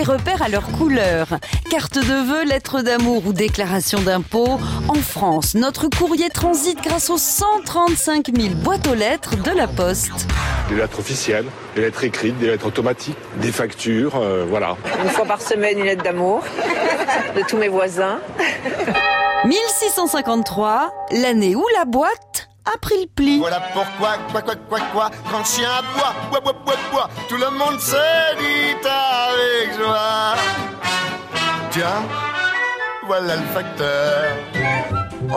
les repères à leur couleur. Carte de vœux, lettre d'amour ou déclaration d'impôt. En France, notre courrier transite grâce aux 135 000 boîtes aux lettres de la Poste. Des lettres officielles, des lettres écrites, des lettres automatiques, des factures, euh, voilà. Une fois par semaine, une lettre d'amour de tous mes voisins. 1653, l'année où la boîte a pris le pli. Voilà pourquoi, quoi, quoi, quoi, quoi, quand le chien aboie, bois, bois, bois, bois, tout le monde se dit voilà le facteur.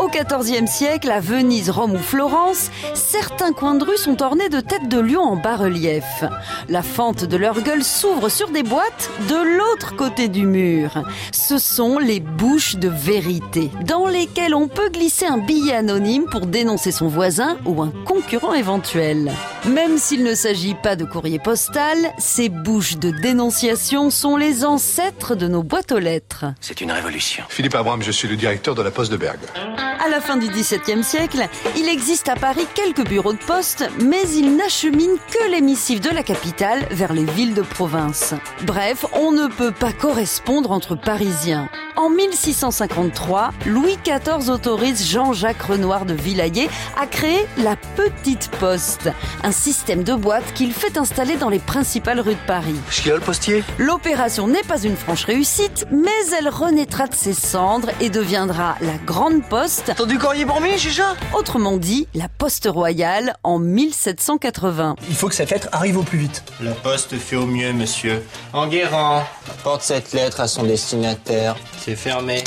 Au XIVe siècle, à Venise, Rome ou Florence, certains coins de rue sont ornés de têtes de lion en bas-relief. La fente de leur gueule s'ouvre sur des boîtes de l'autre côté du mur. Ce sont les bouches de vérité, dans lesquelles on peut glisser un billet anonyme pour dénoncer son voisin ou un concurrent éventuel. Même s'il ne s'agit pas de courrier postal, ces bouches de dénonciation sont les ancêtres de nos boîtes aux lettres. C'est une révolution. Philippe Abraham, je suis le directeur de la Poste de Bergue. À la fin du XVIIe siècle, il existe à Paris quelques bureaux de poste, mais ils n'acheminent que les missives de la capitale vers les villes de province. Bref, on ne peut pas correspondre entre Parisiens. En 1653, Louis XIV autorise Jean-Jacques Renoir de Villayer à créer la Petite Poste, un système de boîtes qu'il fait installer dans les principales rues de Paris. le postier? L'opération n'est pas une franche réussite, mais elle renaîtra de ses cendres et deviendra la Grande Poste, T'as du courrier pour Chicha? Autrement dit la Poste Royale en 1780. Il faut que cette lettre arrive au plus vite. La poste fait au mieux, monsieur. Enguerrand, apporte cette lettre à son destinataire. C'est fermé.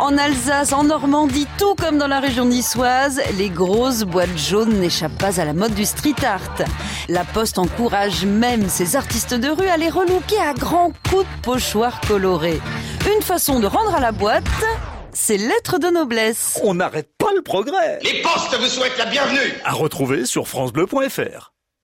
En Alsace, en Normandie, tout comme dans la région niçoise, les grosses boîtes jaunes n'échappent pas à la mode du street art. La Poste encourage même ses artistes de rue à les relooker à grands coups de pochoirs colorés. Une façon de rendre à la boîte ses lettres de noblesse. On n'arrête pas le progrès. Les postes vous souhaitent la bienvenue. À retrouver sur francebleu.fr.